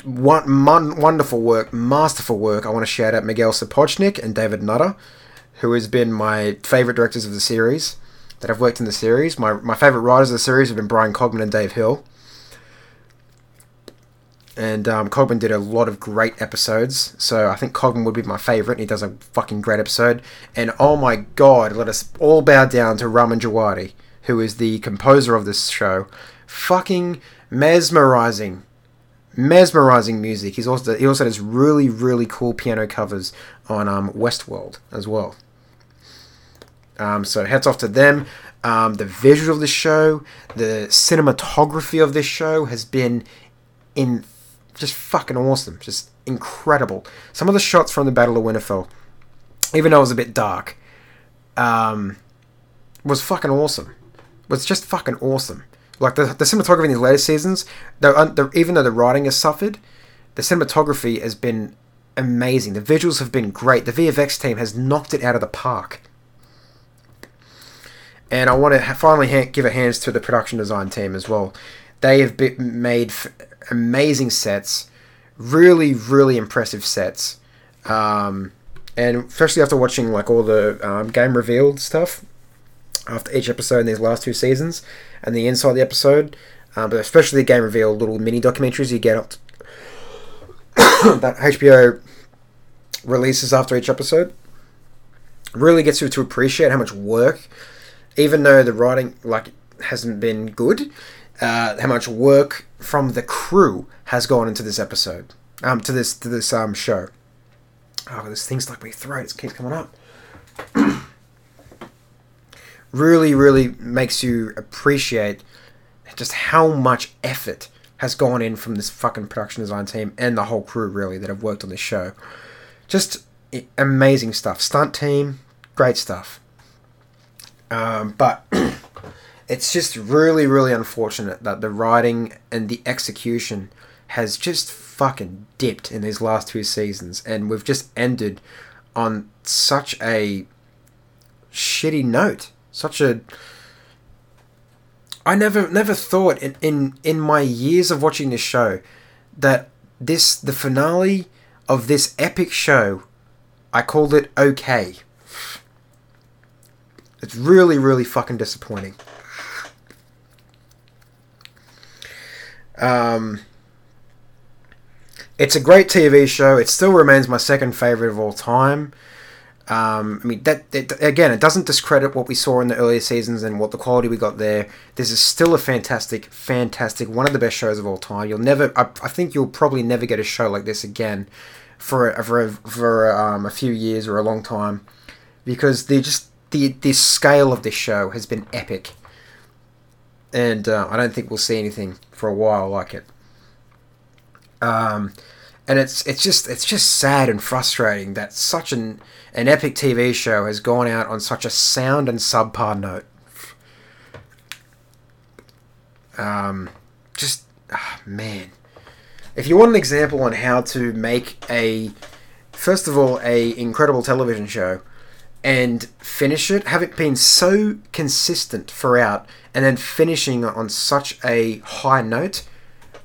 One, wonderful work, masterful work. I want to shout out Miguel Sapochnik and David Nutter, who has been my favorite directors of the series. that have worked in the series. My my favorite writers of the series have been Bryan Cogman and Dave Hill. And um, Cogman did a lot of great episodes, so I think Cogman would be my favorite. He does a fucking great episode. And oh my god, let us all bow down to Ramin Djawadi, who is the composer of this show. Fucking mesmerizing, mesmerizing music. He's also he also does really really cool piano covers on um, Westworld as well. Um, so hats off to them. Um, the visual of the show, the cinematography of this show has been in just fucking awesome, just incredible. Some of the shots from the Battle of Winterfell, even though it was a bit dark, um, was fucking awesome. Was just fucking awesome. Like the, the cinematography in these later seasons, though, the, even though the writing has suffered, the cinematography has been amazing. The visuals have been great. The VFX team has knocked it out of the park. And I want to finally ha- give a hands to the production design team as well. They have made f- amazing sets, really, really impressive sets. Um, and especially after watching like all the um, game revealed stuff after each episode in these last two seasons and the inside the episode, um, but especially the game reveal little mini documentaries you get up to, (coughs) that HBO releases after each episode really gets you to appreciate how much work, even though the writing like hasn't been good, uh, how much work from the crew has gone into this episode, um, to this to this um show. Oh, this thing's like my throat. It keeps coming up. (clears throat) really, really makes you appreciate just how much effort has gone in from this fucking production design team and the whole crew, really, that have worked on this show. Just amazing stuff. Stunt team, great stuff. Um, but (clears throat) it's just really, really unfortunate that the writing and the execution has just fucking dipped in these last two seasons, and we've just ended on such a shitty note. Such a I never never thought in, in in my years of watching this show that this the finale of this epic show I called it okay. It's really really fucking disappointing. Um it's a great TV show. It still remains my second favorite of all time. Um, I mean, that, that, again, it doesn't discredit what we saw in the earlier seasons and what the quality we got there. This is still a fantastic, fantastic, one of the best shows of all time. You'll never, I, I think you'll probably never get a show like this again for a, for for um, a few years or a long time because they just the the scale of this show has been epic, and uh, I don't think we'll see anything for a while like it. Um, and it's it's just it's just sad and frustrating that such an an epic TV show has gone out on such a sound and subpar note. Um, just oh, man, if you want an example on how to make a first of all a incredible television show and finish it, have it been so consistent throughout, and then finishing on such a high note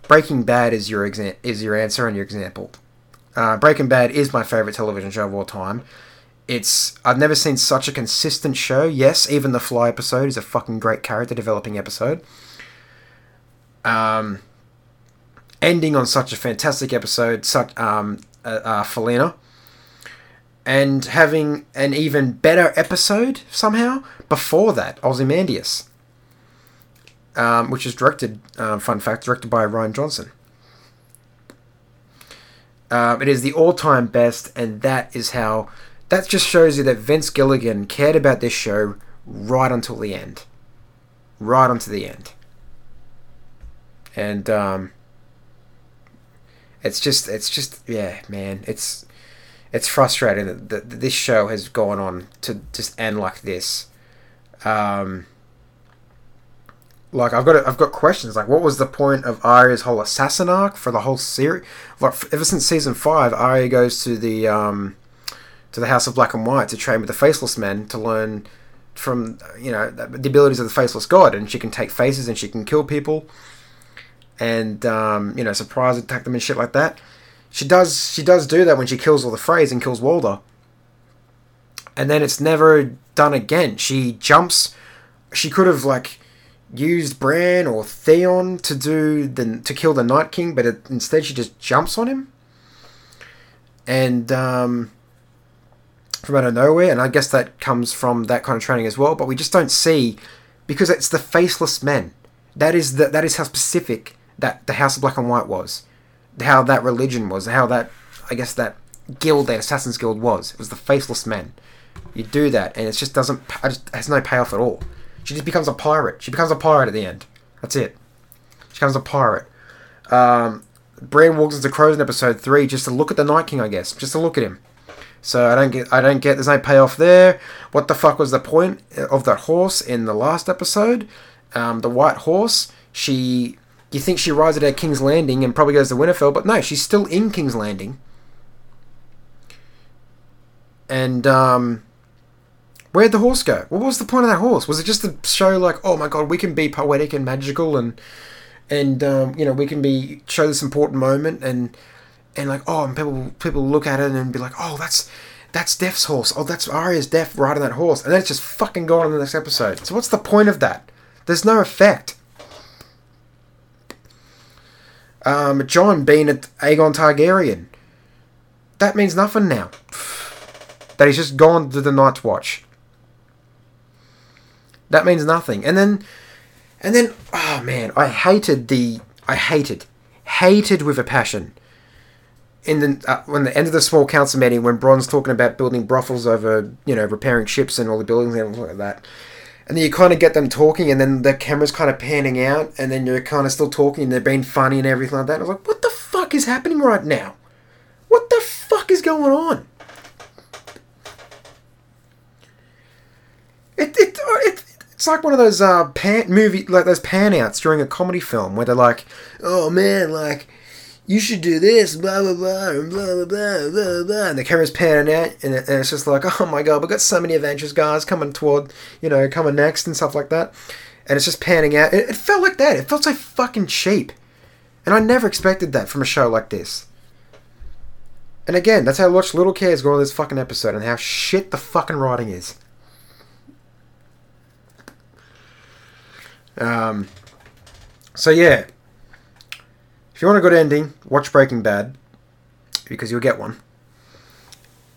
Breaking Bad is your exa- is your answer and your example. Uh, Breaking Bad is my favorite television show of all time. It's I've never seen such a consistent show. Yes, even the Fly episode is a fucking great character developing episode. Um, ending on such a fantastic episode, such um, uh, uh, Felina, and having an even better episode somehow before that, Ozymandias um, which is directed, uh, fun fact, directed by Rian Johnson. Um, it is the all-time best, and that is how. That just shows you that Vince Gilligan cared about this show right until the end, right until the end. And um, it's just, it's just, yeah, man, it's, it's frustrating that, that this show has gone on to just end like this. Um, like I've got I've got questions like what was the point of Arya's whole assassin arc for the whole series? Like ever since season five, Arya goes to the um, to the House of Black and White to train with the Faceless Men to learn from you know the abilities of the Faceless God, and she can take faces and she can kill people, and um, you know surprise attack them and shit like that. She does she does do that when she kills all the Freys and kills Walder, and then it's never done again. She jumps she could have like used Bran or Theon to do the to kill the Night King, but it, instead she just jumps on him. And um, from out of nowhere, and I guess that comes from that kind of training as well. But we just don't see because it's the faceless men. That is the, that is how specific that the House of Black and White was, how that religion was, how that I guess that guild, that Assassin's Guild was. It was the faceless men. You do that, and it just doesn't. It just has no payoff at all. She just becomes a pirate. She becomes a pirate at the end. That's it. She becomes a pirate. Um, Bran wargs into Crows in episode three just to look at the Night King, I guess, just to look at him. So I don't get, I don't get. There's no payoff there. What the fuck was the point of that horse in the last episode? Um, the white horse. She, you think she rides at King's Landing and probably goes to Winterfell, but no, she's still in King's Landing. And um, where'd the horse go? What was the point of that horse? Was it just to show like, oh my god, we can be poetic and magical and and um, you know we can be show this important moment and and like oh and people people look at it and be like oh that's that's Death's horse oh that's Arya's Death riding that horse and then it's just fucking gone in the next episode. So what's the point of that? There's no effect. Um, Jon being at Aegon Targaryen. That means nothing now. That he's just gone to the Night's Watch. That means nothing. And then, and then, oh man, I hated the, I hated, hated with a passion. In the uh, when the end of the small council meeting, when Bronn's talking about building brothels over, you know, repairing ships and all the buildings and all like that, and then you kind of get them talking, and then the camera's kind of panning out, and then you're kind of still talking, and they're being funny and everything like that. I was like, what the fuck is happening right now? What the fuck is going on? It, it, it, it's like one of those uh, pan movie like those pan outs during a comedy film where they're like, "Oh man, like you should do this, blah blah blah, and blah blah blah blah blah," and the camera's panning out, and, it, and it's just like, (laughs) "Oh my god, we've got so many Avengers guys coming toward, you know, coming next and stuff like that," and it's just panning out. It, it felt like that. It felt so fucking cheap, and I never expected that from a show like this. And again, that's how I watched Little Cares go on this fucking episode and how shit the fucking writing is. Um, so yeah, if you want a good ending, watch Breaking Bad because you'll get one.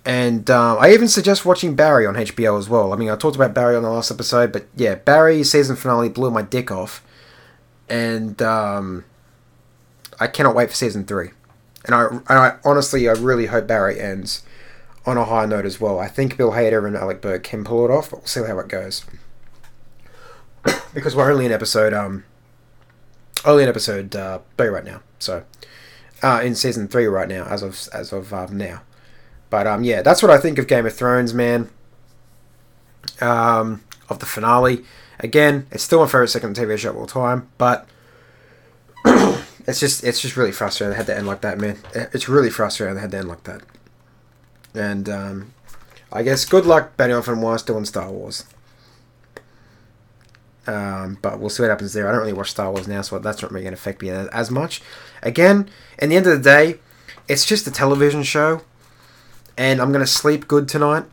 And um, I even suggest watching Barry on HBO as well. I mean, I talked about Barry on the last episode, but yeah, Barry season finale blew my dick off, and um, I cannot wait for season three. And I, and I honestly, I really hope Barry ends on a high note as well. I think Bill Hader and Alec Berg can pull it off, but we'll see how it goes (coughs) because we're only in episode um only in episode uh, three right now. So uh, in season three right now, as of as of um, now. But um, yeah, that's what I think of Game of Thrones, man. Um, of the finale. Again, it's still my favorite second TV show of all time, but (clears throat) it's just it's just really frustrating. They had to end like that, man. It's really frustrating. They had to end like that. And um, I guess good luck, Benioff and Weiss doing Star Wars. Um, but we'll see what happens there. I don't really watch Star Wars now, so that's not really going to affect me as much. Again, in the end of the day, it's just a television show, and I'm going to sleep good tonight,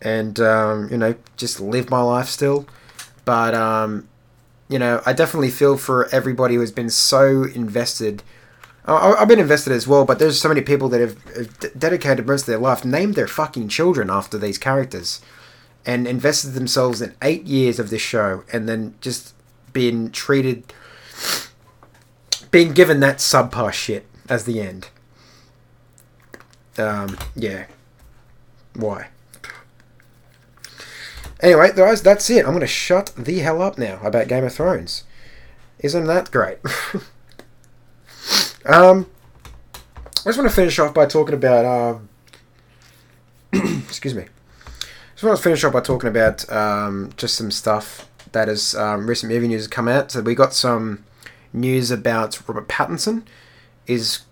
and um, you know, just live my life still. But um, you know, I definitely feel for everybody who has been so invested. I've been invested as well, but there's so many people that have dedicated most of their life, named their fucking children after these characters and invested themselves in eight years of this show and then just being treated being given that subpar shit as the end. Um yeah. Why? Anyway guys that's it. I'm gonna shut the hell up now about game of thrones. Isn't that great? (laughs) Um i just want to finish off by talking about um (clears throat) excuse me I want to finish off by talking about um, just some stuff that is um, recent movie news has come out. So we got some news about Robert Pattinson is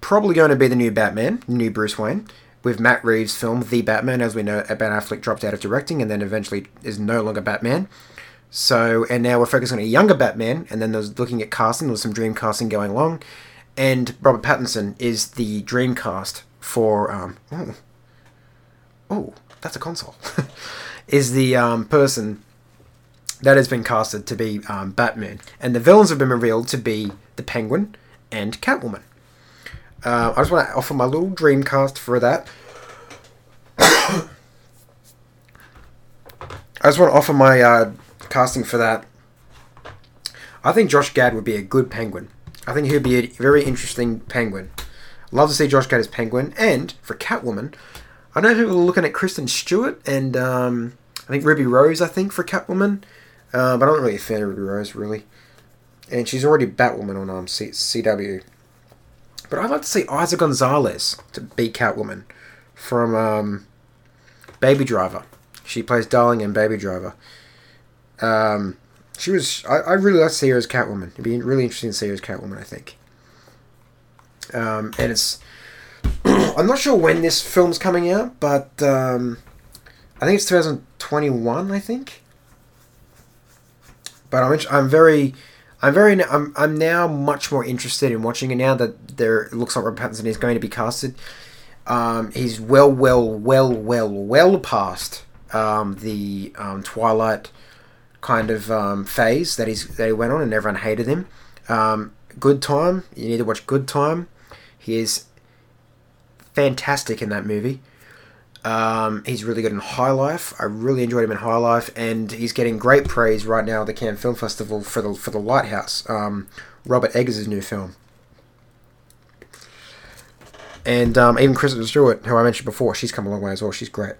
probably going to be the new Batman, new Bruce Wayne, with Matt Reeves' film The Batman. As we know, Ben Affleck dropped out of directing and then eventually is no longer Batman. So, and now we're focusing on a younger Batman, and then there's looking at casting. There's some dream casting going along, and Robert Pattinson is the dream cast for. Um, oh, oh, that's a console, (laughs) is the um, person that has been casted to be um, Batman, and the villains have been revealed to be the Penguin and Catwoman. Uh, I just want to offer my little dream cast for that. (coughs) I just want to offer my uh, casting for that. I think Josh Gad would be a good Penguin. I think he'd be a very interesting Penguin. Love to see Josh Gad as Penguin, and for Catwoman, I know people are looking at Kristen Stewart and um, I think Ruby Rose. I think for Catwoman. Uh, but I'm not really a fan of Ruby Rose, really. And she's already Batwoman on um, C- CW. But I'd like to see Eiza Gonzalez to be Catwoman from um, Baby Driver. She plays Darling in Baby Driver. Um, she was. I, I really like to see her as Catwoman. It'd be really interesting to see her as Catwoman. I think. Um, and it's. (clears throat) I'm not sure when this film's coming out, but um, I think it's 2021. I think but I'm I'm very I'm very I'm, I'm now much more interested in watching it now that there it looks like Robert Pattinson is going to be casted. Um, he's well, well, well, well, well past um, the um, Twilight kind of um, phase that he's that he went on, and everyone hated him. Um, Good Time, you need to watch Good Time. He is fantastic in that movie. Um, he's really good in High Life. I really enjoyed him in High Life, and he's getting great praise right now at the Cannes Film Festival for the for the Lighthouse, um, Robert Eggers' new film. And um, even Kristen Stewart, who I mentioned before, she's come a long way as well. She's great.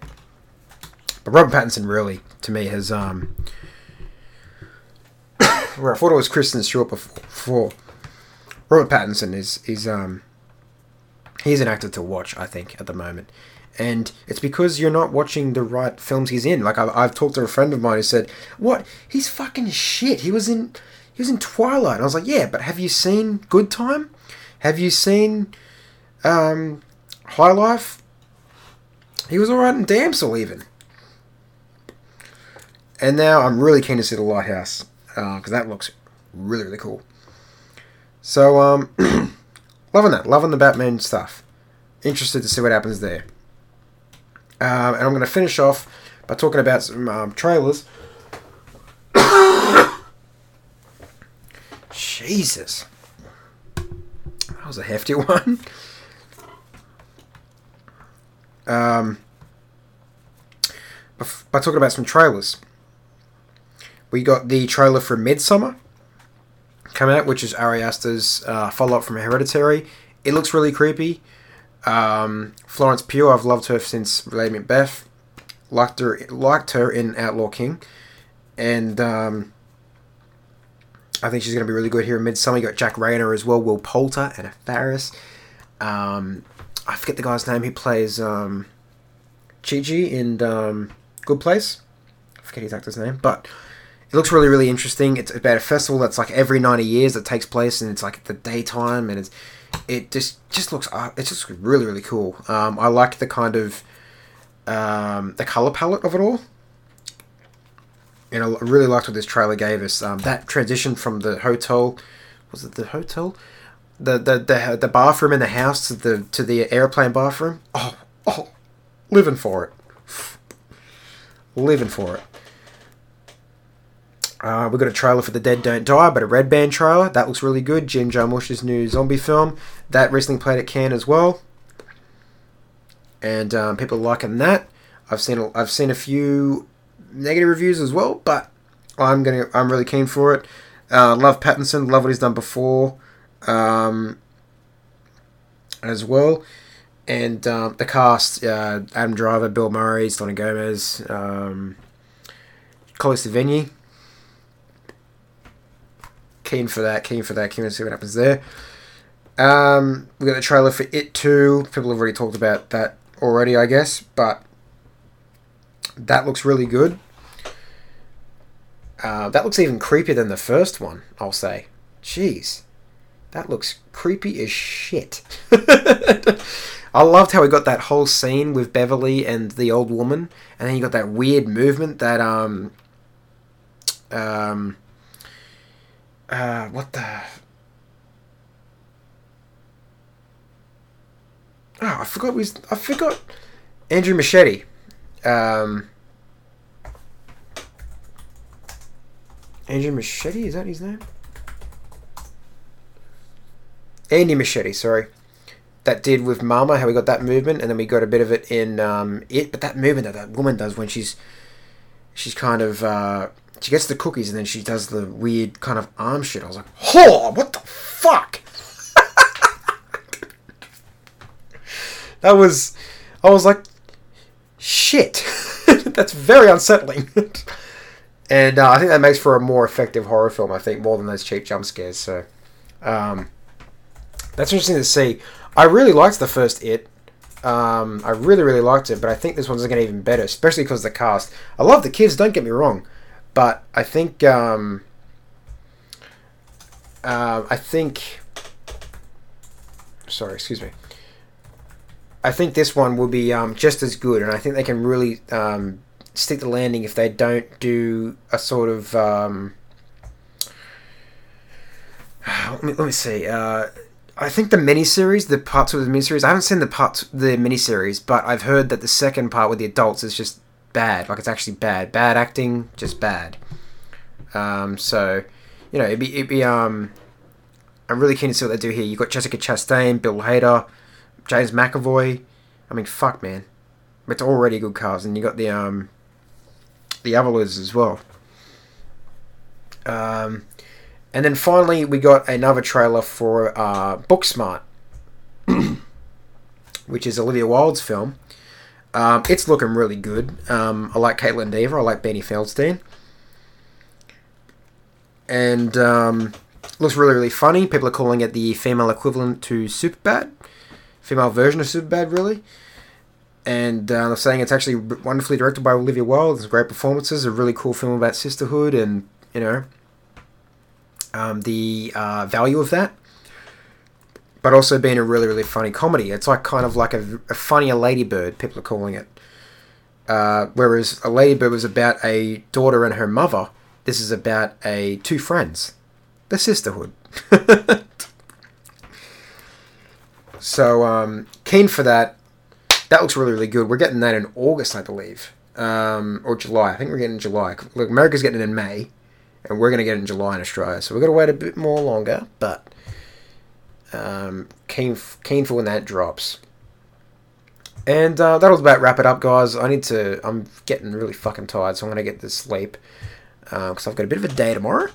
But Robert Pattinson really, to me, has um, (coughs) where I thought it was Kristen Stewart before. Robert Pattinson is is um, he's an actor to watch. I think at the moment and it's because you're not watching the right films he's in. Like I've, I've talked to a friend of mine who said, "What? He's fucking shit. He was in he was in Twilight." And I was like, "Yeah, but have you seen Good Time? Have you seen um, High Life? He was alright in Damsel even." And now I'm really keen to see the Lighthouse because uh, that looks really really cool. So um, (clears throat) loving that, loving the Batman stuff. Interested to see what happens there. Um, and I'm going to finish off by talking about some um, trailers. (coughs) Jesus. That was a hefty (laughs) one. Um, by talking about some trailers. We got the trailer for Midsommar coming out, which is Ari Aster's uh, follow up from Hereditary. It looks really creepy. Um, Florence Pugh, I've loved her since Lady Macbeth. Liked her, liked her in Outlaw King, and um, I think she's going to be really good here in Midsommar. You got Jack Reynor as well, Will Poulter, and Faris. Um, I forget the guy's name. He plays um, Chidi in um, Good Place. I forget his actor's name, but it looks really, really interesting. It's about a festival that's like every ninety years that takes place, and it's like the daytime, and it's it just just looks uh, it's just really really cool. Um, I like the kind of um, the color palette of it all. And I really liked what this trailer gave us. Um, that transition from the hotel, was it the hotel, the, the the the bathroom in the house to the to the airplane bathroom. Oh oh, living for it, living for it. Uh, we got a trailer for The Dead Don't Die, but a red band trailer. That looks really good. Jim Jarmusch's new zombie film. That recently played at Cannes as well. And um, people are liking that. I've seen a, I've seen a few negative reviews as well, but I'm gonna I'm really keen for it. Uh, love Pattinson. Love what he's done before, um, as well. And um, the cast: uh, Adam Driver, Bill Murray, Selena Gomez, um, Chloe Sevigny keen for that, keen for that, keen to see what happens there. Um, we got the trailer for It 2. People have already talked about that already, I guess, but that looks really good. Uh, that looks even creepier than the first one, I'll say. Jeez. That looks creepy as shit. (laughs) I loved how we got that whole scene with Beverly and the old woman, and then you got that weird movement that um um uh, what the? Oh, I forgot. We I forgot. Andrew Muschietti. Um, Andrew Machete, is that his name? Andy Machete, sorry. That did with Mama, how we got that movement, and then we got a bit of it in um, it. But that movement that that woman does when she's she's kind of uh, she gets the cookies and then she does the weird kind of arm shit. I was like, oh, what the fuck? (laughs) that was, I was like, shit. (laughs) That's very unsettling. (laughs) and uh, I think that makes for a more effective horror film. I think more than those cheap jump scares. So, um, that's interesting to see. I really liked the first It. Um, I really, really liked it, but I think this one's going to get even better, especially because the cast. I love the kids, don't get me wrong, but I think um, uh, I think. Sorry, excuse me. I think this one will be um, just as good, and I think they can really um, stick the landing if they don't do a sort of. Um, (sighs) let, me, let me see. Uh, I think the miniseries, the part two of the miniseries, I haven't seen the part the miniseries, but I've heard that the second part with the adults is just bad. Like it's actually bad, bad acting, just bad. Um, so, you know, it'd be it'd be um, I'm really keen to see what they do here. You've got Jessica Chastain, Bill Hader, James McAvoy. I mean, fuck, man, it's already good cars, and you got the um, the others as well. Um, and then finally, we got another trailer for uh, Booksmart, (clears throat) which is Olivia Wilde's film. Um, it's looking really good. Um, I like Kaitlyn Dever. I like Beanie Feldstein. And um, looks really, really funny. People are calling it the female equivalent to Superbad. Female version of Superbad, really. And uh, they're saying it's actually wonderfully directed by Olivia Wilde. There's great performances. A really cool film about sisterhood and, you know, um, the uh, value of that, but also being a really really funny comedy. It's like kind of like a, a funnier Ladybird. People are calling it. Uh, whereas a Ladybird was about a daughter and her mother, this is about a two friends, the sisterhood. (laughs) so um, keen for that. That looks really really good. We're getting that in August, I believe, um, or July. I think we're getting July. Look, America's getting it in May and we're going to get it in July in Australia. So we've got to wait a bit more longer, but um, keen, keen for when that drops. And uh, that'll about wrap it up, guys. I need to. I'm getting really fucking tired, so I'm gonna get to sleep because uh, I've got a bit of a day tomorrow.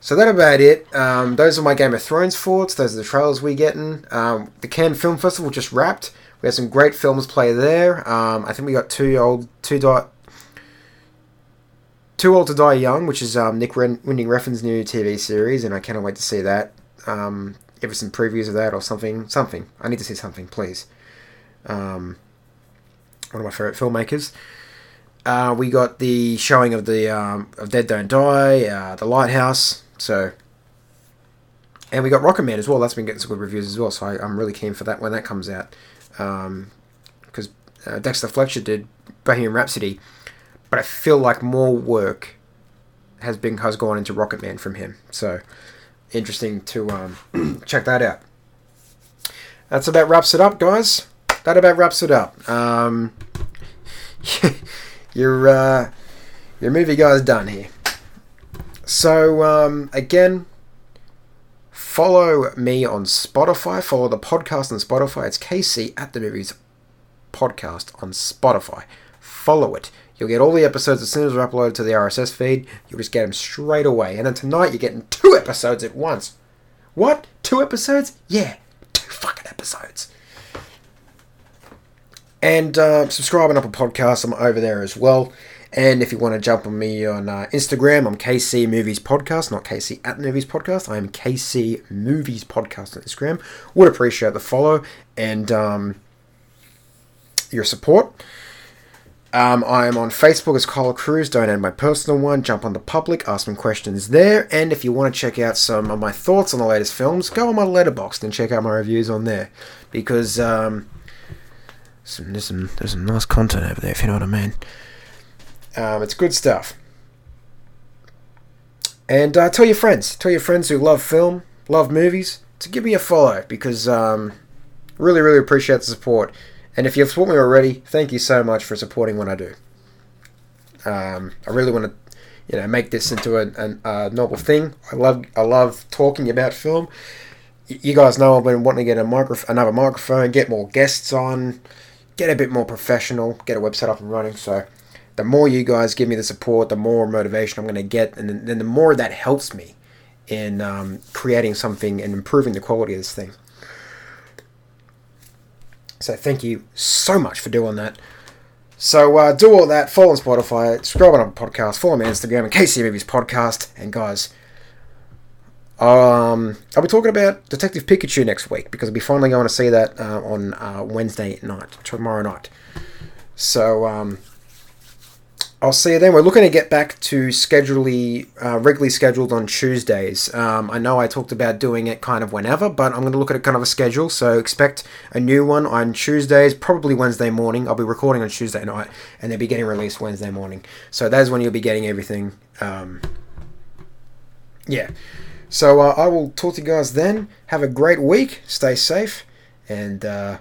So that about it. Um, those are my Game of Thrones thoughts. Those are the trailers we're getting. Um, the Cannes Film Festival just wrapped. We had some great films play there. Um, I think we got two old two dot too Old to Die Young, which is um, Nick Ren- Winding Refn's new TV series, and I cannot wait to see that. Um, ever some previews of that or something. Something. I need to see something, please. Um, one of my favorite filmmakers. Uh, we got the showing of the um, of Dead Don't Die, uh, The Lighthouse. So, and we got Rocketman as well. That's been getting some good reviews as well. So I, am really keen for that when that comes out. Because um, uh, Dexter Fletcher did Bohemian Rhapsody but I feel like more work has been has gone into Rocketman from him. So interesting to um, (clears throat) check that out. That's about wraps it up, guys. That about wraps it up. Um, (laughs) your uh, your movie guy's done here. So um, again, follow me on Spotify. Follow the podcast on Spotify. It's KC at the movies podcast on Spotify. Follow it. You'll get all the episodes as soon as they're uploaded to the RSS feed. You'll just get them straight away. And then tonight you're getting two episodes at once. What? Two episodes? Yeah, two fucking episodes. And uh, subscribe on Apple Podcasts. I'm over there as well. And if you want to jump on me on uh, Instagram, I'm KC Movies Podcast, not KC at Movies Podcast. I am KC Movies Podcast on Instagram. Would appreciate the follow and um, your support. Um, I am on Facebook as Kyle Cruz. Don't add my personal one. Jump on the public, ask some questions there. And if you want to check out some of my thoughts on the latest films, go on my Letterboxd and check out my reviews on there. Because um, some, there's, some, there's some nice content over there, if you know what I mean. Um, it's good stuff. And uh, tell your friends. Tell your friends who love film, love movies, to give me a follow. Because um, really, really appreciate the support. And if you've supported me already, thank you so much for supporting what I do. Um, I really want to you know make this into a, a, a novel thing. I love I love talking about film. You guys know I've been wanting to get a micro another microphone, get more guests on, get a bit more professional, get a website up and running. So the more you guys give me the support, the more motivation I'm going to get, and then, then the more that helps me in um, creating something and improving the quality of this thing. So thank you so much for doing that. So uh, do all that. Follow on Spotify, subscribe on our podcast, follow me on Instagram, and KC Movies Podcast. And guys, um, I'll be talking about Detective Pikachu next week because I'll be finally going to see that uh, on uh, Wednesday night, tomorrow night. So um, I'll see you then. We're looking to get back to schedulely, uh, regularly scheduled on Tuesdays. Um, I know I talked about doing it kind of whenever, but I'm going to look at a kind of a schedule. So expect a new one on Tuesdays, probably Wednesday morning. I'll be recording on Tuesday night, and they'll be getting released Wednesday morning. So that's when you'll be getting everything. Um, yeah. So uh, I will talk to you guys then. Have a great week. Stay safe, and uh,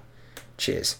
cheers.